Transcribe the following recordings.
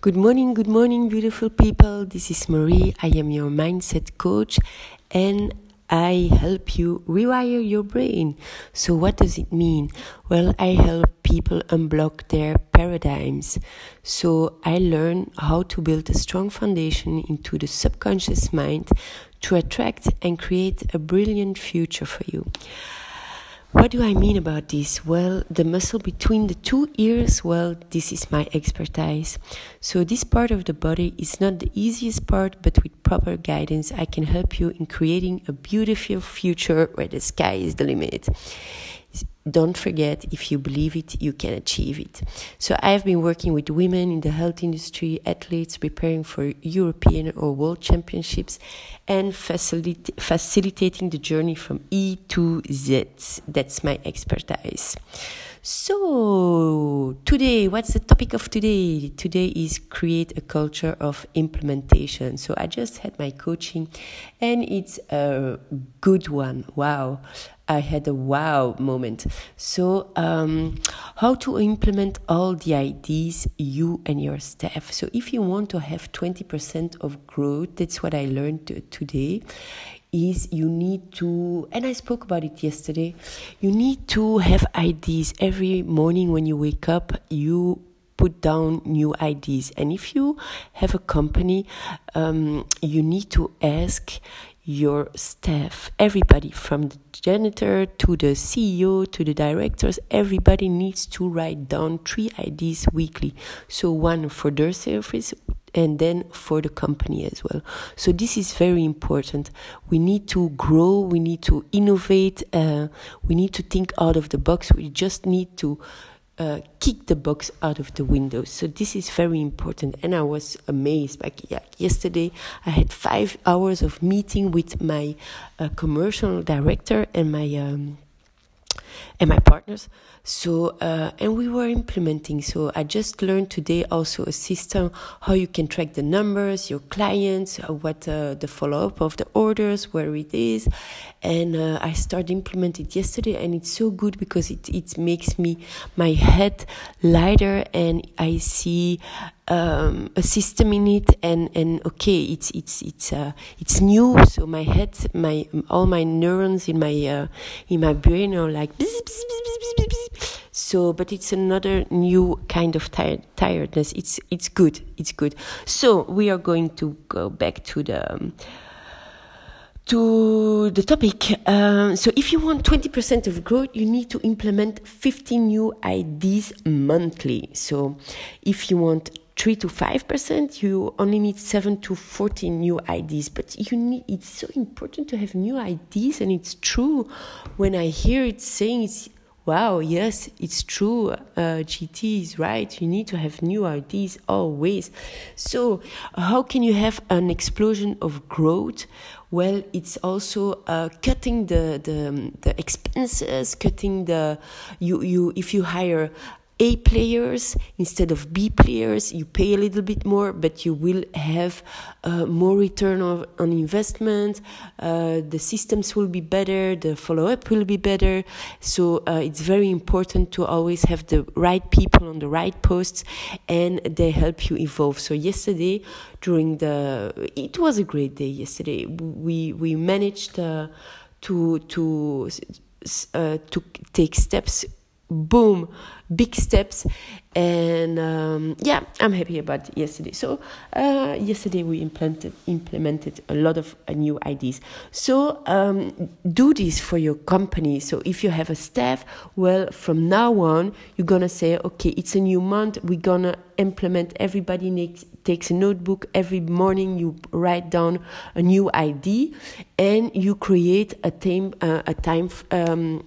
Good morning, good morning, beautiful people. This is Marie. I am your mindset coach and I help you rewire your brain. So, what does it mean? Well, I help people unblock their paradigms. So, I learn how to build a strong foundation into the subconscious mind to attract and create a brilliant future for you. What do I mean about this? Well, the muscle between the two ears, well, this is my expertise. So, this part of the body is not the easiest part, but with proper guidance, I can help you in creating a beautiful future where the sky is the limit don't forget if you believe it you can achieve it. So i have been working with women in the health industry athletes preparing for european or world championships and facilita- facilitating the journey from e to z. That's my expertise so, today, what's the topic of today? Today is create a culture of implementation. So, I just had my coaching and it's a good one. Wow. I had a wow moment. So, um, how to implement all the ideas you and your staff. So, if you want to have 20% of growth, that's what I learned today is you need to and i spoke about it yesterday you need to have ideas every morning when you wake up you put down new ideas and if you have a company um, you need to ask your staff everybody from the janitor to the ceo to the directors everybody needs to write down three ideas weekly. So one for their service and then for the company as well. So this is very important. We need to grow. We need to innovate. Uh, we need to think out of the box. We just need to uh, kick the box out of the window. So this is very important. And I was amazed. Like yeah, yesterday, I had five hours of meeting with my uh, commercial director and my um, and my partners. So, uh, and we were implementing. So, I just learned today also a system how you can track the numbers, your clients, uh, what uh, the follow up of the orders, where it is. And uh, I started implementing it yesterday, and it's so good because it, it makes me my head lighter, and I see um, a system in it, and and okay, it's it's it's uh, it's new. So my head, my all my neurons in my uh, in my brain are like. So, but it's another new kind of tired, tiredness. It's it's good. It's good. So we are going to go back to the. Um, to the topic. Um, so, if you want 20% of growth, you need to implement 15 new ideas monthly. So, if you want 3 to 5%, you only need 7 to 14 new ideas. But you need, it's so important to have new ideas, and it's true when I hear it saying it's wow, yes, it's true. Uh, GT is right. You need to have new ideas always. So, how can you have an explosion of growth? Well, it's also uh, cutting the, the the expenses, cutting the you you if you hire a players instead of B players. You pay a little bit more, but you will have uh, more return of, on investment. Uh, the systems will be better, the follow up will be better. So uh, it's very important to always have the right people on the right posts, and they help you evolve. So yesterday, during the, it was a great day. Yesterday, we we managed uh, to to uh, to take steps boom big steps. And um, yeah i'm happy about yesterday. So uh, yesterday we implemented implemented a lot of uh, new ideas. So um, do this for your company. So if you have a staff well from now on you're gonna say okay it's a new month. We're gonna implement everybody needs, takes a notebook. Every morning you write down a new ID and you create a time uh, a time um,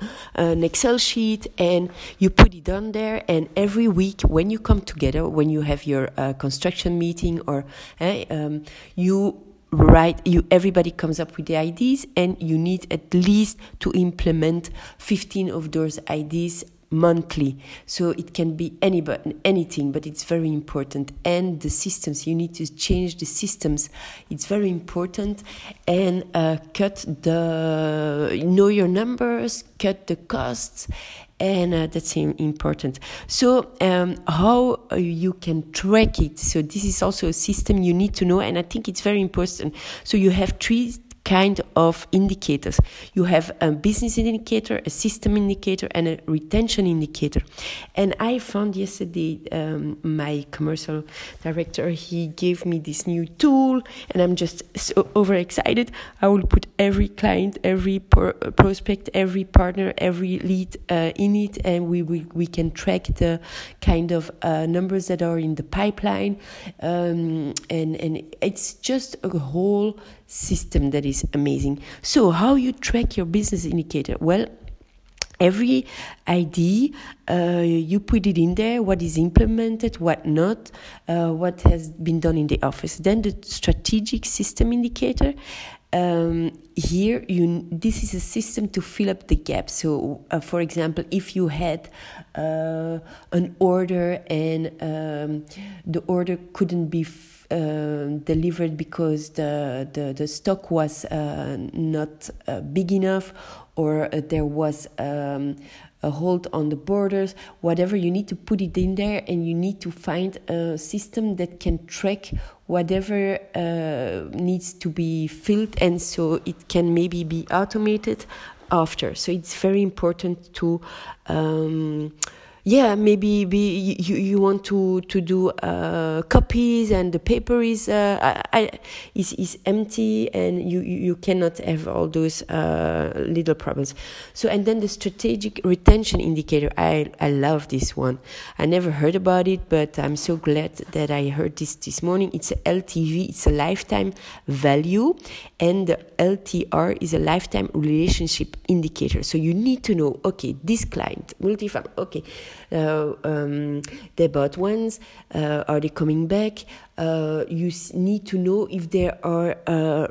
an Excel sheet and you put it on there. And every week, when you come together, when you have your uh, construction meeting or uh, um, you write you everybody comes up with the ideas and you need at least to implement 15 of those ideas monthly. So it can be any anything but it's very important. And the systems you need to change the systems. It's very important. And uh, cut the know your numbers cut the costs and uh, that's important. So um, how uh, you can track it. So this is also a system you need to know, and I think it's very important. So you have three kind of indicators. You have a business indicator, a system indicator, and a retention indicator. And I found yesterday um, my commercial director, he gave me this new tool, and I'm just so overexcited. I will put every client, every prospect, every partner, every lead uh, in it, and we, we, we can track the kind of uh, numbers that are in the pipeline. Um, and, and it's just a whole system that is amazing. So, how you track your business indicator? Well, every ID uh, you put it in there what is implemented what not uh, what has been done in the office then the strategic system indicator um, here you this is a system to fill up the gap so uh, for example if you had uh, an order and um, the order couldn't be delivered because the, the, the stock was uh, not uh, big enough or uh, there was um, a hold on the borders, whatever, you need to put it in there and you need to find a system that can track whatever uh, needs to be filled and so it can maybe be automated after. So it's very important to. Um, yeah, maybe be, you, you want to to do uh, copies and the paper is uh, I, is is empty and you you cannot have all those uh, little problems. So and then the strategic retention indicator. I I love this one. I never heard about it, but I'm so glad that I heard this this morning. It's a LTV. It's a lifetime value, and the LTR is a lifetime relationship indicator. So you need to know. Okay, this client, multifamily. Okay um, they bought ones. Uh, are they coming back? Uh, you need to know if they are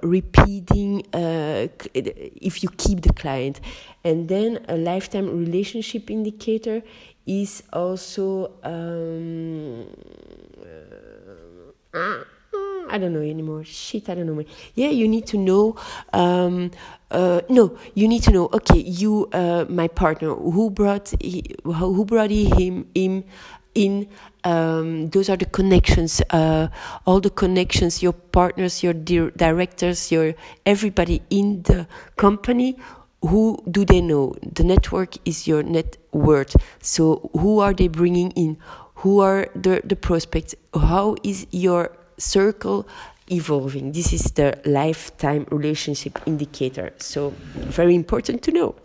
repeating, if you keep the client. And then a lifetime relationship indicator is also. Um, I don't know anymore. Shit, I don't know. Yeah, you need to know. Um, uh, no, you need to know. Okay, you, uh, my partner, who brought he, who brought him him in. Um, those are the connections. Uh, all the connections. Your partners, your di- directors, your everybody in the company. Who do they know? The network is your net worth. So who are they bringing in? Who are the the prospects? How is your circle evolving. This is the lifetime relationship indicator. So, very important to know.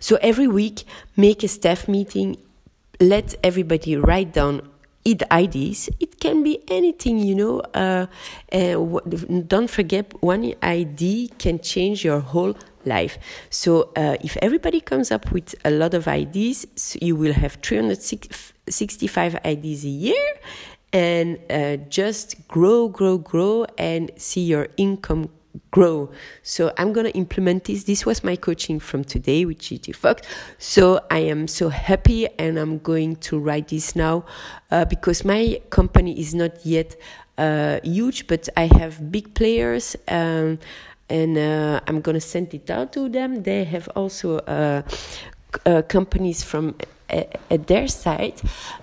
So, every week, make a staff meeting, let everybody write down id IDs. It can be anything, you know. Uh, uh, don't forget, one ID can change your whole life. So, uh, if everybody comes up with a lot of IDs, so you will have 365 IDs a year and uh, just grow, grow, grow, and see your income grow. So I'm gonna implement this. This was my coaching from today with GT Fox. So I am so happy, and I'm going to write this now uh, because my company is not yet uh, huge, but I have big players. Um, and uh, I'm gonna send it out to them. They have also uh, uh, companies from at their side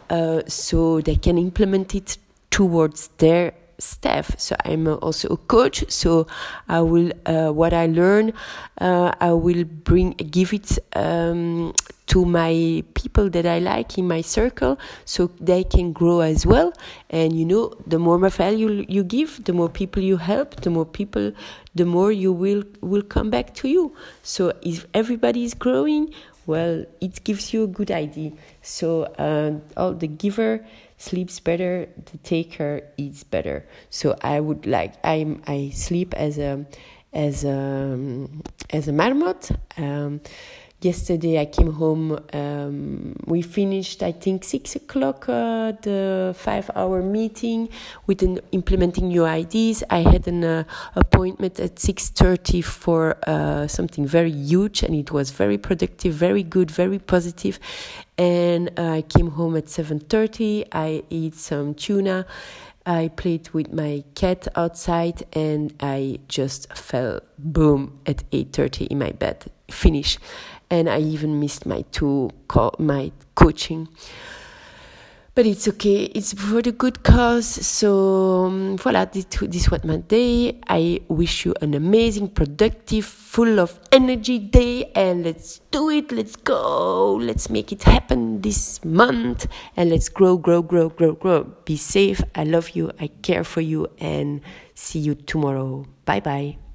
uh, so they can implement it towards their staff. So i'm also a coach so i will uh, what i learn uh, i will bring give it um, to my people that i like in my circle so they can grow as well. And you know the more value you give the more people you help the more people the more you will will come back to you. So if everybody is growing well, it gives you a good idea. So, uh, all the giver sleeps better, the taker eats better. So, I would like I'm I sleep as a as a as a marmot. Um, yesterday I came home. Um, we finished, I think, six o'clock uh, the five-hour meeting with an implementing new IDs. I had an uh, appointment at six thirty for uh, something very huge, and it was very productive, very good, very positive. And I came home at seven thirty. I ate some tuna. I played with my cat outside and I just fell boom at 8:30 in my bed. Finish and I even missed my two co- my coaching. But it's okay. It's for the good cause. So um, voilà, this, this was my day. I wish you an amazing, productive, full of energy day, and let's do it. Let's go. Let's make it happen this month, and let's grow, grow, grow, grow, grow. Be safe. I love you. I care for you, and see you tomorrow. Bye bye.